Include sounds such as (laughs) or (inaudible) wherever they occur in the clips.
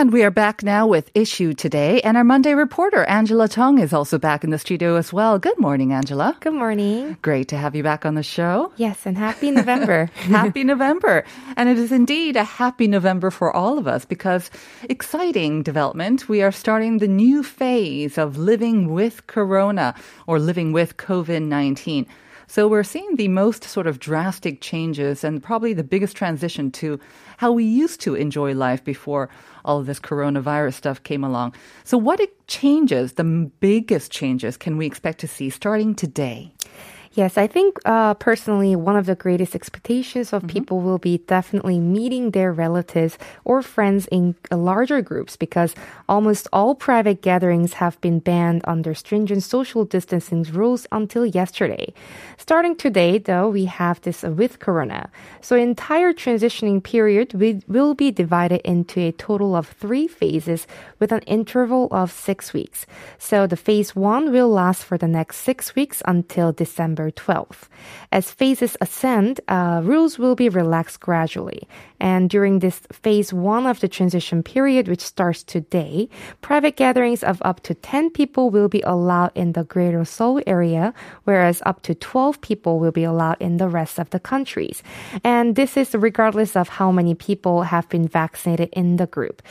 And we are back now with Issue Today. And our Monday reporter, Angela Tong, is also back in the studio as well. Good morning, Angela. Good morning. Great to have you back on the show. Yes, and happy November. (laughs) happy November. And it is indeed a happy November for all of us because exciting development. We are starting the new phase of living with Corona or living with COVID 19. So we're seeing the most sort of drastic changes and probably the biggest transition to how we used to enjoy life before all of this coronavirus stuff came along. So what changes, the biggest changes can we expect to see starting today? Yes, I think uh, personally, one of the greatest expectations of mm-hmm. people will be definitely meeting their relatives or friends in larger groups because almost all private gatherings have been banned under stringent social distancing rules until yesterday. Starting today, though, we have this with Corona. So, entire transitioning period will be divided into a total of three phases with an interval of six weeks. So, the phase one will last for the next six weeks until December. December 12th. As phases ascend, uh, rules will be relaxed gradually. And during this phase one of the transition period, which starts today, private gatherings of up to 10 people will be allowed in the greater Seoul area, whereas up to 12 people will be allowed in the rest of the countries. And this is regardless of how many people have been vaccinated in the group.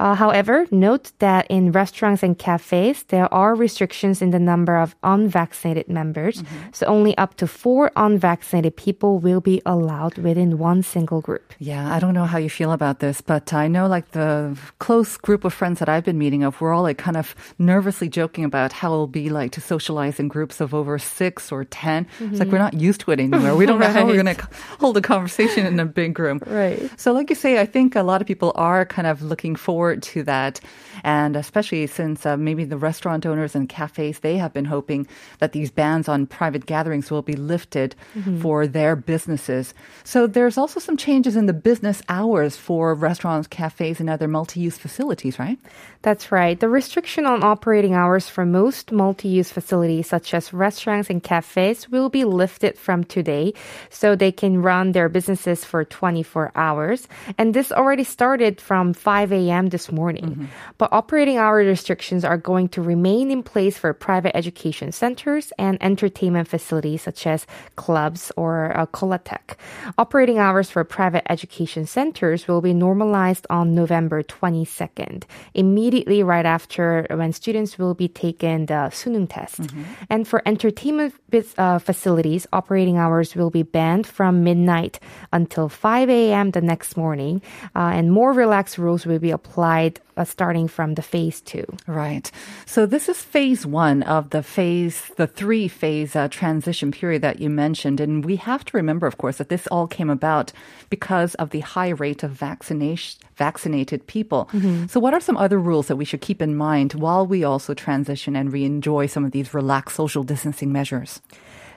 Uh, however, note that in restaurants and cafes, there are restrictions in the number of unvaccinated members. Mm-hmm. So only up to four unvaccinated people will be allowed within one single group. Yeah, I don't know how you feel about this, but I know like the close group of friends that I've been meeting of, we're all like kind of nervously joking about how it'll be like to socialize in groups of over six or 10. Mm-hmm. It's like we're not used to it anymore. We don't right. know how we're going to hold a conversation in a big room. Right. So like you say, I think a lot of people are kind of looking forward to that. And especially since uh, maybe the restaurant owners and cafes, they have been hoping that these bans on private gatherings will be lifted mm-hmm. for their businesses. So there's also some changes in the business hours for restaurants, cafes, and other multi-use facilities, right? That's right. The restriction on operating hours for most multi-use facilities, such as restaurants and cafes, will be lifted from today, so they can run their businesses for 24 hours. And this already started from 5 a.m. this morning. Mm-hmm. But operating hour restrictions are going to remain in place for private education centers and entertainment facilities, such as clubs or uh, Colatech. Operating hours for private education centers will be normalized on November 22nd. Immediately immediately right after when students will be taken the sunung test. Mm-hmm. And for entertainment uh, facilities, operating hours will be banned from midnight until 5 a.m. the next morning, uh, and more relaxed rules will be applied uh, starting from the phase two. Right. So this is phase one of the phase, the three phase uh, transition period that you mentioned. And we have to remember, of course, that this all came about because of the high rate of vaccination, vaccinated people. Mm-hmm. So what are some other rules that we should keep in mind while we also transition and re-enjoy some of these relaxed social distancing measures?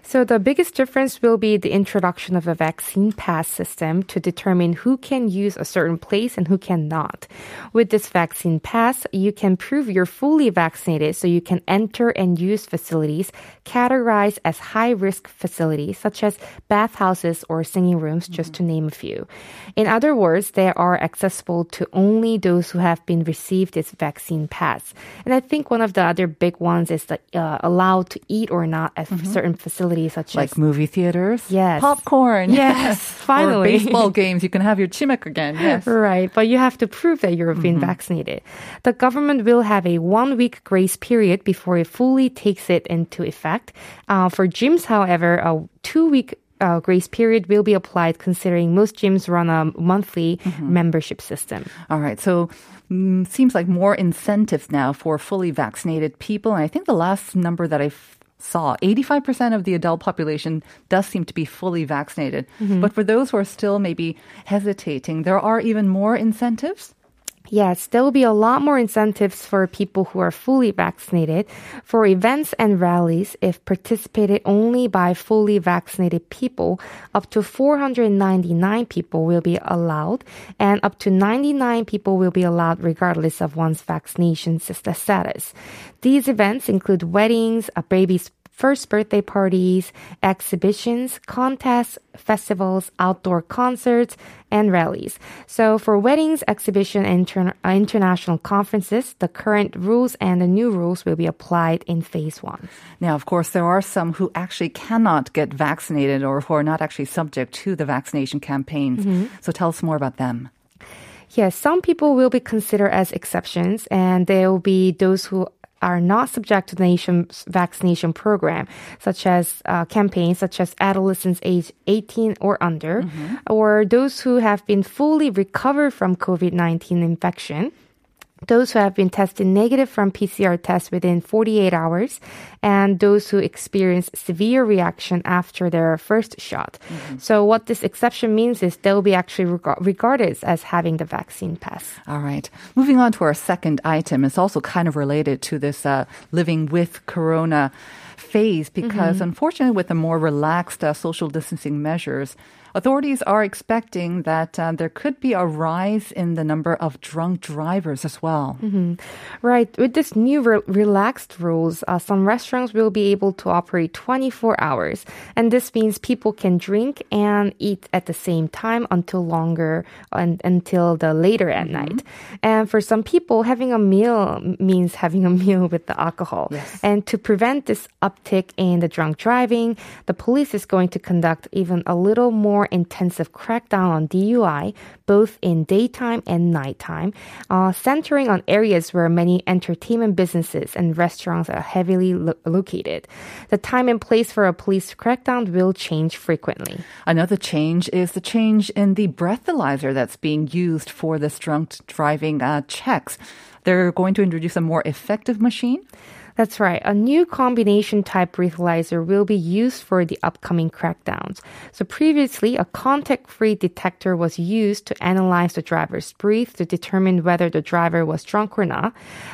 So the biggest difference will be the introduction of a vaccine pass system to determine who can use a certain place and who cannot. With this vaccine pass, you can prove you're fully vaccinated so you can enter and use facilities categorized as high risk facilities such as bathhouses or singing rooms, mm-hmm. just to name a few. In other words, they are accessible to only those who have been received this vaccine pass. And I think one of the other big ones is that uh, allowed to eat or not at mm-hmm. certain facilities facilities such like as movie theaters, yes, popcorn, (laughs) yes, (laughs) finally, or baseball (laughs) games. You can have your chimek again, yes, right. But you have to prove that you've been mm-hmm. vaccinated. The government will have a one week grace period before it fully takes it into effect. Uh, for gyms, however, a two week uh, grace period will be applied considering most gyms run a monthly mm-hmm. membership system. All right. So mm, seems like more incentives now for fully vaccinated people. And I think the last number that I saw. 85% of the adult population does seem to be fully vaccinated. Mm-hmm. But for those who are still maybe hesitating, there are even more incentives. Yes, there will be a lot more incentives for people who are fully vaccinated. For events and rallies, if participated only by fully vaccinated people, up to 499 people will be allowed, and up to 99 people will be allowed regardless of one's vaccination status. These events include weddings, a baby's first birthday parties, exhibitions, contests, festivals, outdoor concerts, and rallies. So for weddings, exhibition, and inter- uh, international conferences, the current rules and the new rules will be applied in phase one. Now, of course, there are some who actually cannot get vaccinated or who are not actually subject to the vaccination campaigns. So tell us more about them. Yes, some people will be considered as exceptions, and there will be those who are not subject to the nation's vaccination program, such as uh, campaigns such as adolescents age 18 or under, or those who have been fully recovered from COVID 19 infection. Those who have been tested negative from PCR tests within 48 hours, and those who experience severe reaction after their first shot. So, what this exception means is they'll be actually reg- regarded as having the vaccine pass. All right. Moving on to our second item. It's also kind of related to this uh, living with corona phase because unfortunately with the more relaxed uh, social distancing measures, authorities are expecting that uh, there could be a rise in the number of drunk drivers as well. Right. With this new re- relaxed rules, uh, some restaurants will be able to operate 24 hours. And this means people can drink and eat at the same time until longer and until the later at night. And for some people, having a meal means having a (laughs) meal with the alcohol. Yes. And to prevent this uptick in the drunk driving, the police is going to conduct even a little more intensive crackdown on DUI, both in daytime and nighttime, uh, centering on areas where many entertainment businesses and restaurants are heavily lo- located. The time and place for a police crackdown will change frequently. Another change is the change in the breathalyzer that's being used for this drunk driving uh, checks. They're going to introduce a more effective machine. That's right. A new combination type breathalyzer will be used for the upcoming crackdowns. So previously, a contact-free detector was used to analyze the driver's breath to determine whether the driver was drunk or not.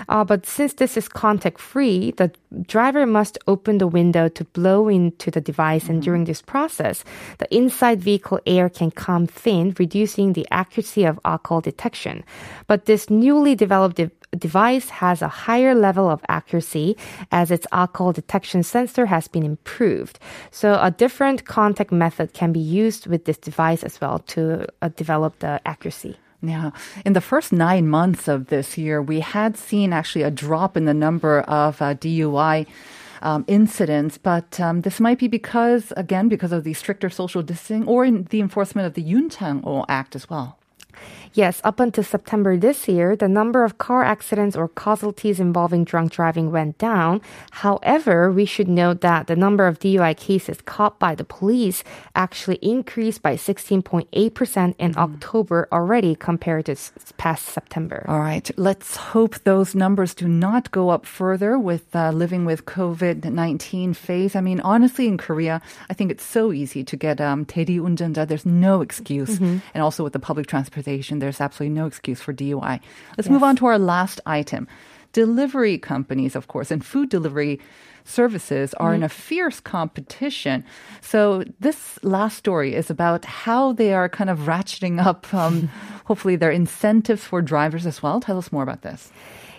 Uh, but since this is contact-free, the driver must open the window to blow into the device, and during this process, the inside vehicle air can come thin, reducing the accuracy of alcohol detection. But this newly developed de- device has a higher level of accuracy as its alcohol detection sensor has been improved. So a different contact method can be used with this device as well to uh, develop the accuracy. Yeah. In the first nine months of this year, we had seen actually a drop in the number of uh, DUI. Um, incidents, but um, this might be because, again, because of the stricter social distancing or in the enforcement of the Yuntang Act as well. Yes, up until September this year, the number of car accidents or casualties involving drunk driving went down. However, we should note that the number of DUI cases caught by the police actually increased by 16.8% in October already compared to s- past September. All right. Let's hope those numbers do not go up further with uh, living with COVID 19 phase. I mean, honestly, in Korea, I think it's so easy to get um, 대리 운전자. There's no excuse. And also with the public transportation, there's absolutely no excuse for DUI. Let's move on to our last item. Delivery companies, of course, and food delivery services are in a fierce competition. So this last story is about how they are kind of ratcheting up, um, (laughs) hopefully, their incentives for drivers as well. Tell us more about this.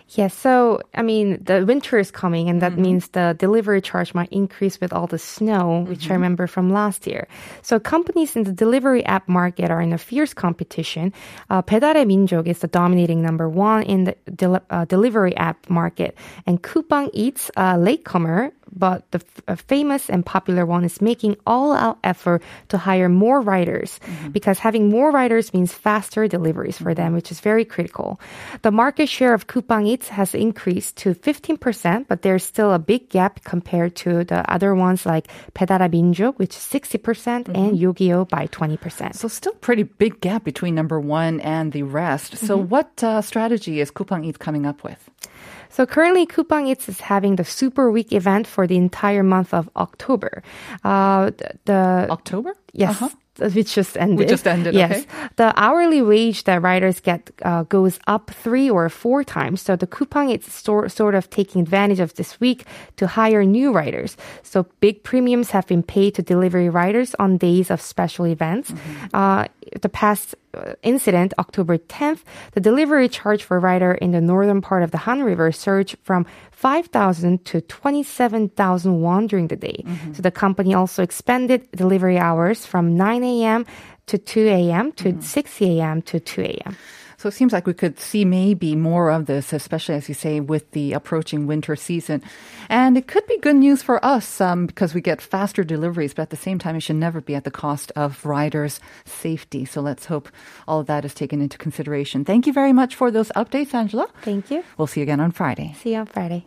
Yes, so I mean, the winter is coming, and that means the delivery charge might increase with all the snow, which I remember from last year. So companies in the delivery app market are in a fierce competition. Uh, 배달의 민족 is the dominating number one in the del- uh, delivery app market, and Coupang Eats, a latecomer, but the famous and popular one is making all out effort to hire more writers mm-hmm. because having more writers means faster deliveries for them, which is very critical. The market share of Coupang Eats has increased to 15%, but there's still a big gap compared to the other ones like Pedara which is 60%, percent mm-hmm. and Yogiyo by 20%. So still pretty big gap between number one and the rest. So mm-hmm. what uh, strategy is Coupang Eats coming up with? So currently, Coupang Eats is having the Super Week event for the entire month of October. Uh, the, October? Yes. Uh-huh. Which just ended. Which just ended, Yes. okay. The hourly wage that riders get uh, goes up three or four times. So the Coupang is sort, sort of taking advantage of this week to hire new riders. So big premiums have been paid to delivery riders on days of special events. Uh, the past uh, incident, October 10th, the delivery charge for rider in the northern part of the Han River surged from 5,000 to 27,000 won during the day. So the company also expanded delivery hours from 9 a.m. to 2 a.m. to 6 a.m. to 2 a.m. So it seems like we could see maybe more of this, especially as you say, with the approaching winter season. And it could be good news for us um, because we get faster deliveries, but at the same time, it should never be at the cost of riders' safety. So let's hope all of that is taken into consideration. Thank you very much for those updates, Angela. Thank you. We'll see you again on Friday. See you on Friday.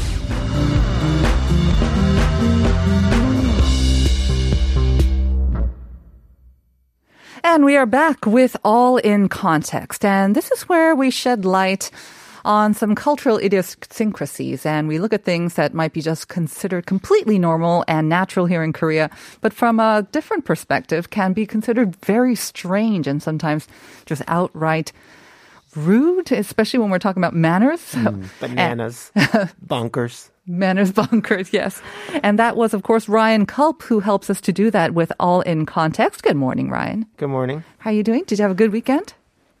And we are back with All in Context. And this is where we shed light on some cultural idiosyncrasies and we look at things that might be just considered completely normal and natural here in Korea, but from a different perspective can be considered very strange and sometimes just outright rude, especially when we're talking about manners. Mm, (laughs) bananas, (laughs) bonkers. Manners bunkers, (laughs) yes. And that was, of course, Ryan Culp who helps us to do that with All in Context. Good morning, Ryan. Good morning. How are you doing? Did you have a good weekend?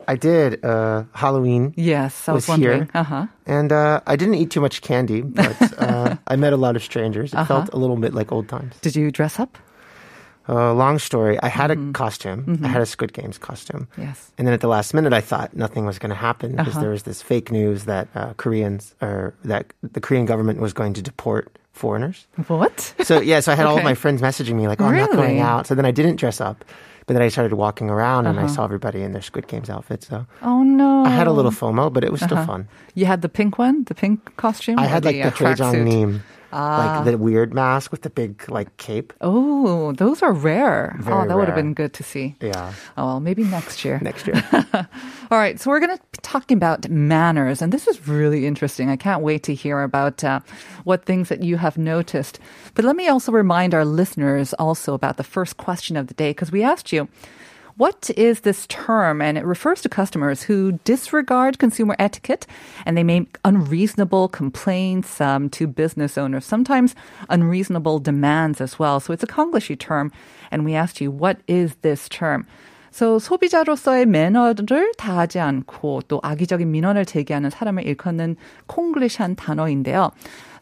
I did uh, Halloween, Yes, I was, Was wondering. here. Uh huh. and uh, I didn't eat too much candy, but (laughs) uh, I met a lot of strangers. It Uh-huh. felt a little bit like old times. Did you dress up? Uh, long story. I had Mm-hmm. a costume. I had a Squid Games costume. Yes. And then at the last minute, I thought nothing was going to happen because Uh-huh. there was this fake news that uh, Koreans or that the Korean government was going to deport foreigners. What? So yeah, so I had all of my friends messaging me like, "Oh, I'm not going out." So then I didn't dress up, but then I started walking around and I Uh-huh. saw everybody in their Squid Games outfits. So Oh no! I had a little FOMO, but it was still Uh-huh. fun. You had the pink one, the pink costume. I had like the uh, tracksuit? Jong Nim, Ah. like the weird mask with the big like cape. Oh, those are rare. oh, Very that would have been good to see. Yeah, Oh, well, maybe next year. (laughs) next year. (laughs) All right, so we're going to be talking about manners, and this is really interesting. I can't wait to hear about uh, what things that you have noticed. But let me also remind our listeners also about the first question of the day, because we asked you, what is this term? And it refers to customers who disregard consumer etiquette and they make unreasonable complaints um, to business owners, sometimes unreasonable demands as well. So it's a Konglishy term. And we asked you, what is this term? So 소비자로서의 매너를 다하지 않고 또 악의적인 민원을 제기하는 사람을 일컫는 콩글리시한 단어인데요.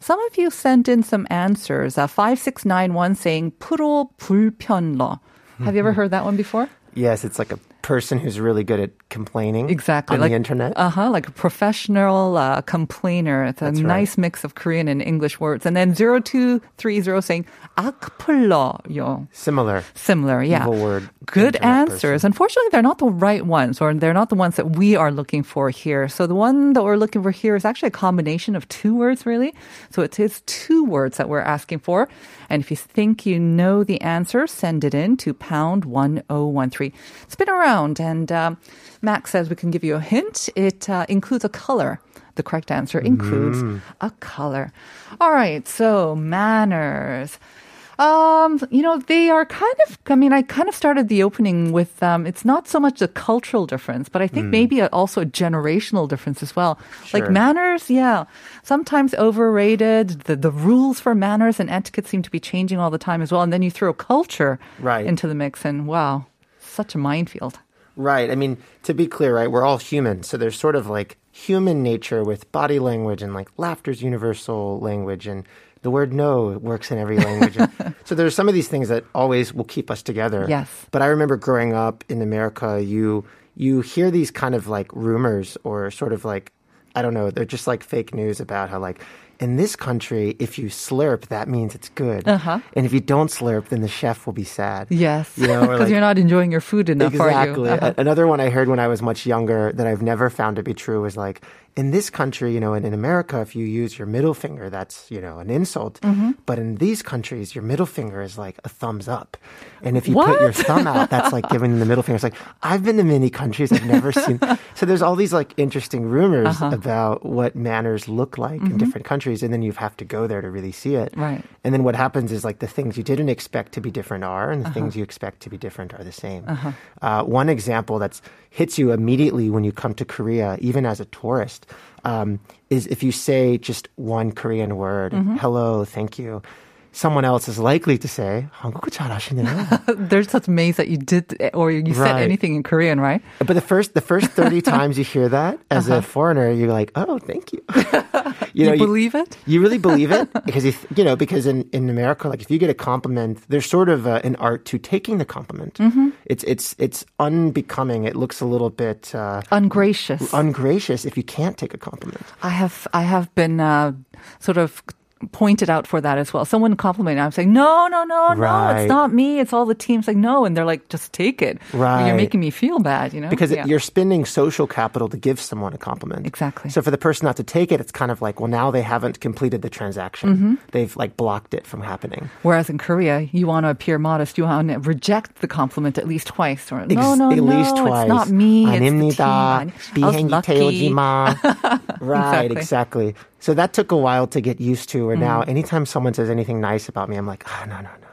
Some of you sent in some answers. Uh, 5691 saying 프로 불편러. Have you ever heard that one before? Yes, it's like a person who's really good at complaining. Exactly. on like, the internet. Uh huh. Like a professional uh, complainer. It's a That's right. nice mix of Korean and English words. And then 0230 saying 악플러요. Similar. Similar, yeah. Evil word. Good internet answers. person. Unfortunately, they're not the right ones, or they're not the ones that we are looking for here. So the one that we're looking for here is actually a combination of two words, really. So it is two words that we're asking for. And if you think you know the answer, send it in to pound 1013. Spin around, and um, Max says we can give you a hint. It uh, includes a color. The correct answer includes a color. All right, so manners. Um, you know, they are kind of, I mean, I kind of started the opening with, um, it's not so much a cultural difference, but I think maybe a, also a generational difference as well. Like manners, yeah, sometimes overrated. The, the rules for manners and etiquette seem to be changing all the time as well. And then you throw culture Right. into the mix and wow, such a minefield. Right. I mean, to be clear, right, we're all human. So there's sort of like human nature with body language and like laughter's universal language and the word no works in every language. (laughs) So there's some of these things that always will keep us together. Yes. But I remember growing up in America, you you hear these kind of like rumors or sort of like I don't know, they're just like fake news about how like in this country, if you slurp, that means it's good. Uh-huh. And if you don't slurp, then the chef will be sad. Yes, You know, because (laughs) like- you're not enjoying your food enough, Exactly. you? Uh-huh. Another one I heard when I was much younger that I've never found to be true was like, in this country, you know, and in America, if you use your middle finger, that's, you know, an insult. Mm-hmm. But in these countries, your middle finger is like a thumbs up. And if you put your thumb out, that's like giving the middle finger. It's like, I've been to many countries, I've never seen. (laughs) So there's all these like interesting rumors Uh-huh. about what manners look like in different countries. And then you have to go there to really see it. Mm-hmm. Right. And then what happens is like the things you didn't expect to be different are, and the Uh-huh. things you expect to be different are the same. Uh, one example that's hits you immediately when you come to Korea, even as a tourist, um, is if you say just one Korean word, Mm-hmm. hello, thank you Someone else is likely to say, 한국어 잘하시네요. (laughs) There's such maze that you did, or you said Right. anything in Korean, right? But the first the first thirty (laughs) times you hear that as Uh-huh. a foreigner, you're like, oh, thank you. (laughs) You, believe it? You really believe it because you, th- you know because in, in America, like if you get a compliment, there's sort of uh, an art to taking the compliment. Mm-hmm. It's it's it's unbecoming. It looks a little bit uh, Ungracious. ungracious if you can't take a compliment. I have I have been uh, sort of pointed out for that as well. Someone complimented. I'm saying, no, no, no, no, Right. it's not me. It's all the teams. Like, no, and they're like, just take it. Right. You're making me feel bad. You know, Because Yeah. you're spending social capital to give someone a compliment. Exactly. So for the person not to take it, it's kind of like, well, now they haven't completed the transaction. Mm-hmm. They've like blocked it from happening. Whereas in Korea, you want to appear modest. You want to reject the compliment at least twice. Or no, Ex- no, at no, least it's twice. not me. It's the team. 아닙니다. I was 비행기 lucky. 태우지 마. (laughs) right, Exactly. exactly. So that took a while to get used to. Where Mm. now, anytime someone says anything nice about me, I'm like, oh, no, no, no.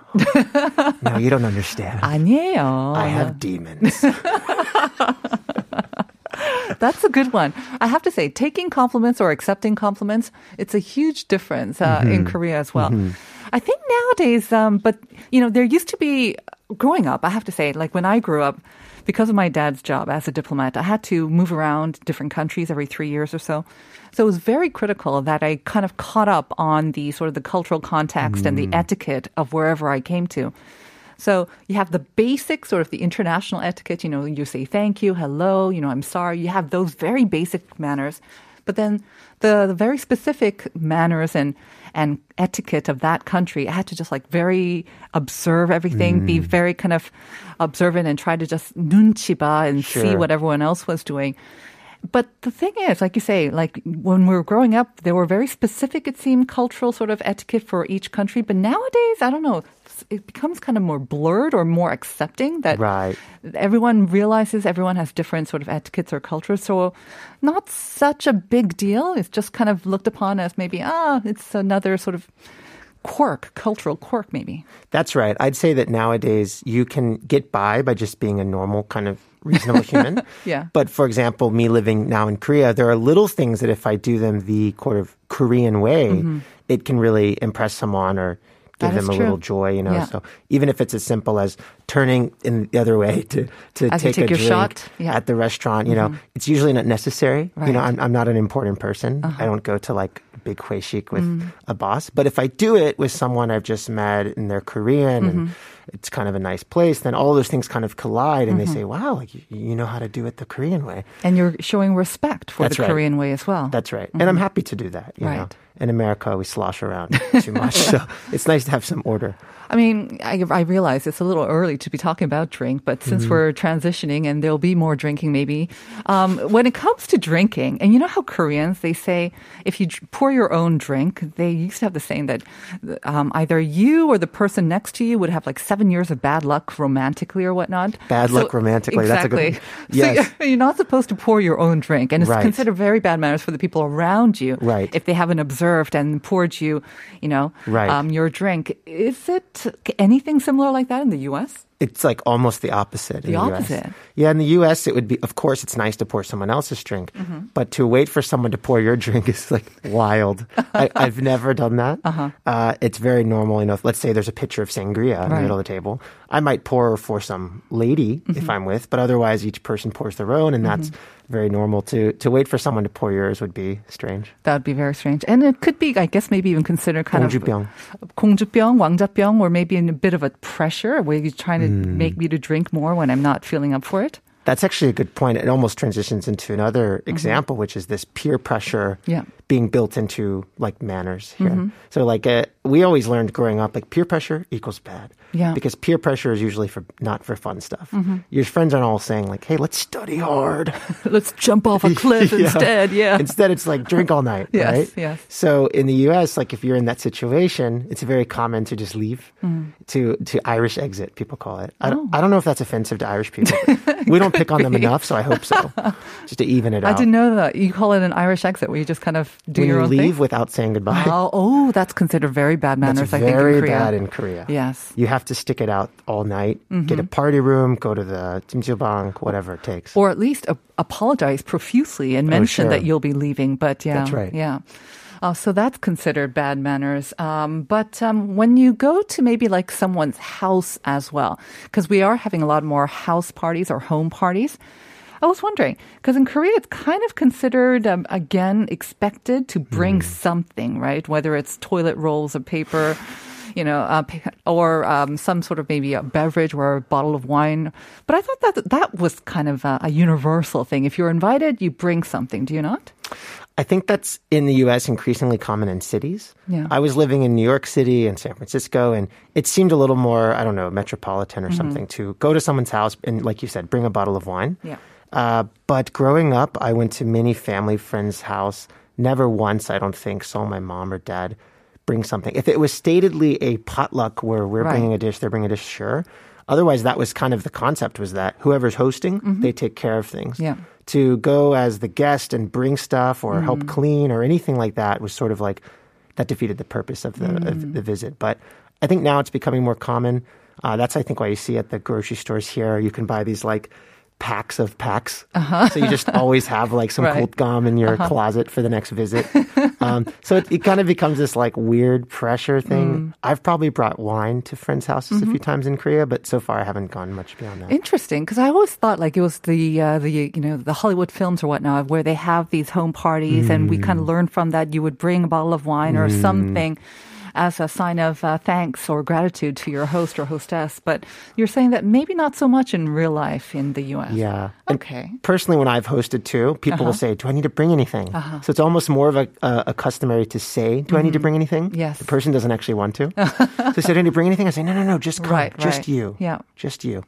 no, (laughs) you don't understand. 아니에요. I have demons. (laughs) That's a good one. I have to say, taking compliments or accepting compliments, it's a huge difference uh, in Korea as well. I think nowadays, um, but you know, there used to be growing up. I have to say, like when I grew up, because of my dad's job as a diplomat, I had to move around different countries every three years or so. So it was very critical that I kind of caught up on the sort of the cultural context and the mm. etiquette of wherever I came to. So you have the basic sort of the international etiquette, you know, you say thank you, hello, you know, I'm sorry. You have those very basic manners. But then the, the very specific manners and and etiquette of that country. I had to just like very observe everything, mm. be very kind of observant and try to just nunchiba and sure. see what everyone else was doing. But the thing is, like you say, like when we were growing up, there were very specific, it seemed, cultural sort of etiquette for each country. But nowadays, I don't know, it becomes kind of more blurred or more accepting that Right. everyone realizes everyone has different sort of etiquettes or cultures. So not such a big deal. It's just kind of looked upon as maybe, ah, it's another sort of quirk, cultural quirk, maybe. That's right. I'd say that nowadays you can get by by just being a normal kind of reasonable (laughs) human. Yeah. But for example, me living now in Korea, there are little things that if I do them the sort of Korean way, it can really impress someone or give Mm-hmm. Them a little joy, you know. Yeah. So even if it's as simple as turning in the other way to to take, take a drink shot, yeah. Mm-hmm. at the restaurant, you know, it's usually not necessary. You know, I'm Uh-huh. I'm not an important person. I don't go to like big hueshik with Mm. a boss. But if I do it with someone I've just met and they're Korean Mm-hmm. It's kind of a nice place, then all those things kind of collide and Mm-hmm. they say, wow, like you, you know how to do it the Korean way. And you're showing respect for That's the right. Korean way as well. That's right. And I'm happy to do that. You know, Mm-hmm. Right. in America, we slosh around (laughs) too much. so it's nice to have some order. I mean, I, I realize it's a little early to be talking about drink, but since Mm-hmm. we're transitioning and there'll be more drinking maybe, um, when it comes to drinking, and you know how Koreans, they say if you pour your own drink, they used to have the saying that um, either you or the person next to you would have like seven years of bad luck romantically or whatnot. Bad luck romantically, that's a good- Exactly. (laughs) Yes. So you're, you're not supposed to pour your own drink, and it's Right. considered very bad manners for the people around you. Right. If they haven't observed and poured you, you know, Right. um, your drink. Is it anything similar like that in the U.S.? It's like almost the opposite. in The the opposite. US. Yeah, in the U.S., it would be. Of course, it's nice to pour someone else's drink, Mm-hmm. but to wait for someone to pour your drink is like wild. I, (laughs) I've never done that. Uh-huh. it's very normal. You know, let's say there's a pitcher of sangria in the middle of the table, I might pour for some lady Mm-hmm. if I'm with, but otherwise each person pours their own, and that's very normal. To to wait for someone to pour yours would be strange. That would be very strange. And it could be, I guess, maybe even considered kind 공주병. of 공주병, 왕자병, or maybe in a bit of a pressure where you're trying to Hmm. make me to drink more when I'm not feeling up for it. That's actually a good point. It almost transitions into another example, which is this peer pressure Mm-hmm. Yeah. being built into like manners here. So like uh, we always learned growing up, like peer pressure equals bad. Yeah. Because peer pressure is usually for not for fun stuff. Your friends aren't all saying like, "Hey, let's study hard." (laughs) Let's jump off a cliff (laughs) Yeah. instead. Yeah. Instead, it's like drink all night, (laughs) Yes, right? yes. So in the U.S., like if you're in that situation, it's very common to just leave, Mm. to to Irish exit, people call it. I Oh. don't, I don't know if that's offensive to Irish people. we don't pick on them enough, so I hope so, just to even it I out. I didn't know that. You call it an Irish exit where you just kind of do when your you own leave thing. without saying goodbye, Oh, oh, that's considered very bad manners. that's I think very in Korea. bad in Korea. Yes. You have to stick it out all night, get a Mm-hmm. party room, go to the jjimjilbang, whatever it takes. Or at least a- apologize profusely and mention Oh, sure. that you'll be leaving. But yeah, That's right. Yeah. Uh, so that's considered bad manners. Um, but um, when you go to maybe like someone's house as well, because we are having a lot more house parties or home parties. I was wondering because in Korea it's kind of considered um, again expected to bring something, right? Whether it's toilet rolls of paper, you know, uh, or um, some sort of maybe a beverage or a bottle of wine. But I thought that that was kind of a, a universal thing. If you're invited, you bring something. Do you not? I think that's in the US increasingly common in cities. Yeah. I was living in New York City and San Francisco, and it seemed a little more, I don't know, metropolitan Mm-hmm. or something to go to someone's house and, like you said, bring a bottle of wine. Yeah. Uh, but growing up, I went to many family friends' house. Never once, I don't think, saw my mom or dad bring something. If it was statedly a potluck where we're Right. bringing a dish, they're bringing a dish, sure. Otherwise, that was kind of the concept was that whoever's hosting, they take care of things Mm-hmm. Yeah. to go as the guest and bring stuff or Mm. help clean or anything like that was sort of like that defeated the purpose of the Mm. of the visit. But I think now it's becoming more common. Uh, that's I think why you see at the grocery stores here. You can buy these like packs of packs. So you just always (laughs) have like some Uh-huh. Right. Uh-huh. cold gum in your closet for the next visit. (laughs) um, so it, it kind of becomes this like weird pressure Mm. thing. I've probably brought wine to friends' houses Mm-hmm. a few times in Korea, but so far I haven't gone much beyond that. Interesting, because I always thought like it was the uh, the you know the Hollywood films or whatnot where they have these home parties, and we kind of learned from that you would bring a bottle of wine or something as a sign of uh, thanks or gratitude to your host or hostess. But you're saying that maybe not so much in real life in the U.S. Yeah. And Okay. personally, when I've hosted too, people will Uh-huh. say, "Do I need to bring anything?" So it's almost more of a, a, a customary to say, "Do I need to bring anything?" Mm-hmm. Yes. The person doesn't actually want to. (laughs) so they say, "Do I need to bring anything?" I say, "No, no, no, just come, Right, just right. you, Yeah. just you."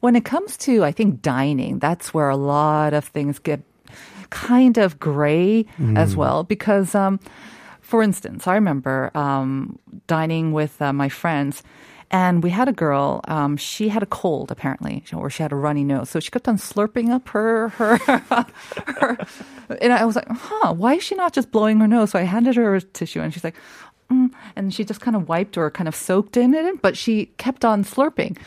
When it comes to, I think, dining, that's where a lot of things get kind of gray as well. Because, um, for instance, I remember um, dining with uh, my friends. And we had a girl. Um, she had a cold, apparently, or she had a runny nose. So she kept on slurping up her her. (laughs) her and I was like, "Huh? Why is she not just blowing her nose?" So I handed her a tissue, and she's like, mm, and she just kind of wiped or kind of soaked in it, but she kept on slurping.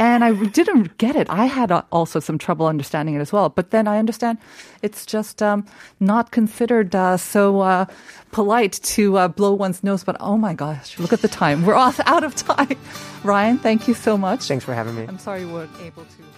And I didn't get it. I had uh, also some trouble understanding it as well. But then I understand it's just um, not considered uh, so uh, polite to uh, blow one's nose. But oh my gosh, look at the time. We're off (laughs) out of time. Ryan, thank you so much. Thanks for having me. I'm sorry we weren't able to.